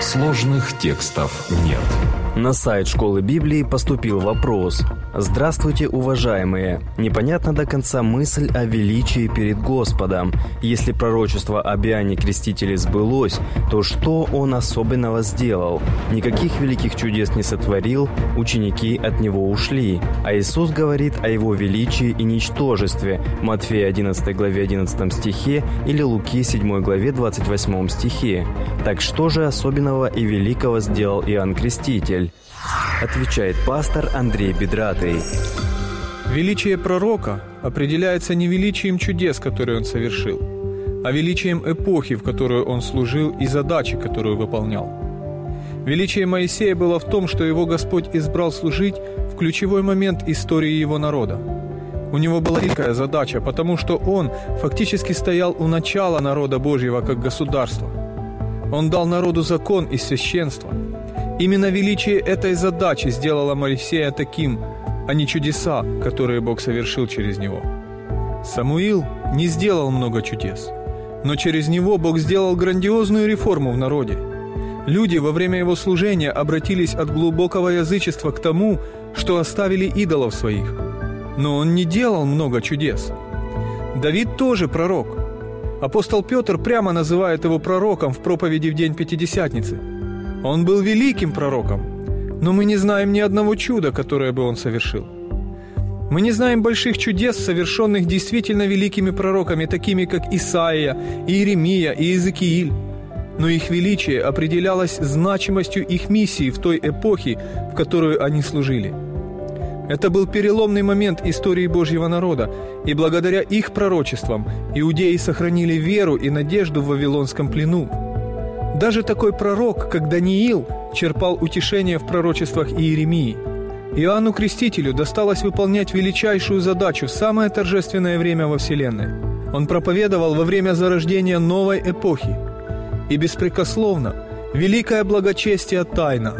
Сложных текстов нет. На сайт школы Библии поступил вопрос. Здравствуйте, уважаемые! Непонятна до конца мысль о величии перед Господом. Если пророчество об Иоанне Крестителе сбылось, то что он особенного сделал? Никаких великих чудес не сотворил, ученики от него ушли. А Иисус говорит о его величии и ничтожестве. Матфея 11 главе 11 стихе или Луки 7 главе 28 стихе. Так что же особенного и великого сделал Иоанн Креститель? Отвечает пастор Андрей Бедратый. Величие пророка определяется не величием чудес, которые он совершил, а величием эпохи, в которую он служил и задачи, которую выполнял. Величие Моисея было в том, что его Господь избрал служить в ключевой момент истории его народа. У него была великая задача, потому что он фактически стоял у начала народа Божьего как государства. Он дал народу закон и священство – Именно величие этой задачи сделало Моисея таким, а не чудеса, которые Бог совершил через него. Самуил не сделал много чудес, но через него Бог сделал грандиозную реформу в народе. Люди во время его служения обратились от глубокого язычества к тому, что оставили идолов своих. Но он не делал много чудес. Давид тоже пророк. Апостол Петр прямо называет его пророком в проповеди в день Пятидесятницы – он был великим пророком, но мы не знаем ни одного чуда, которое бы он совершил. Мы не знаем больших чудес, совершенных действительно великими пророками, такими как Исаия, Иеремия и Иезекииль. Но их величие определялось значимостью их миссии в той эпохе, в которую они служили. Это был переломный момент истории Божьего народа, и благодаря их пророчествам иудеи сохранили веру и надежду в Вавилонском плену. Даже такой пророк, как Даниил, черпал утешение в пророчествах Иеремии. Иоанну Крестителю досталось выполнять величайшую задачу в самое торжественное время во Вселенной. Он проповедовал во время зарождения новой эпохи. И беспрекословно, великое благочестие тайна.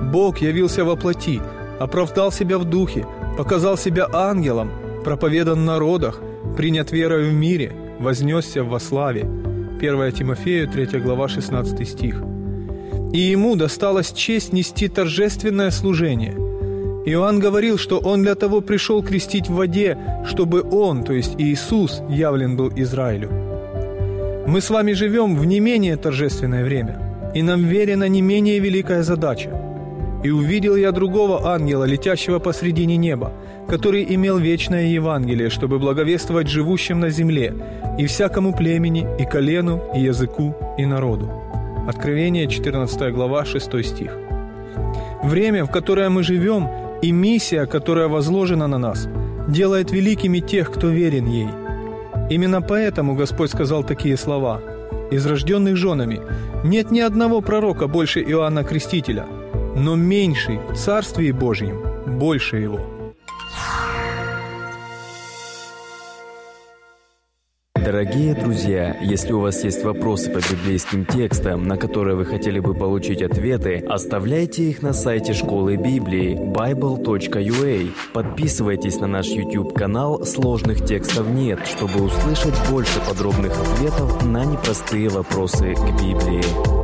Бог явился во плоти, оправдал себя в духе, показал себя ангелом, проповедан в народах, принят верой в мире, вознесся во славе – 1 Тимофею, 3 глава, 16 стих. «И ему досталась честь нести торжественное служение. Иоанн говорил, что он для того пришел крестить в воде, чтобы он, то есть Иисус, явлен был Израилю. Мы с вами живем в не менее торжественное время, и нам верена не менее великая задача. И увидел я другого ангела, летящего посредине неба, который имел вечное Евангелие, чтобы благовествовать живущим на земле, и всякому племени, и колену, и языку, и народу». Откровение, 14 глава, 6 стих. Время, в которое мы живем, и миссия, которая возложена на нас, делает великими тех, кто верен ей. Именно поэтому Господь сказал такие слова. «Из рожденных женами нет ни одного пророка больше Иоанна Крестителя, но меньший в Царстве Божьем больше его». Дорогие друзья, если у вас есть вопросы по библейским текстам, на которые вы хотели бы получить ответы, оставляйте их на сайте школы Библии bible.ua. Подписывайтесь на наш YouTube-канал «Сложных текстов нет», чтобы услышать больше подробных ответов на непростые вопросы к Библии.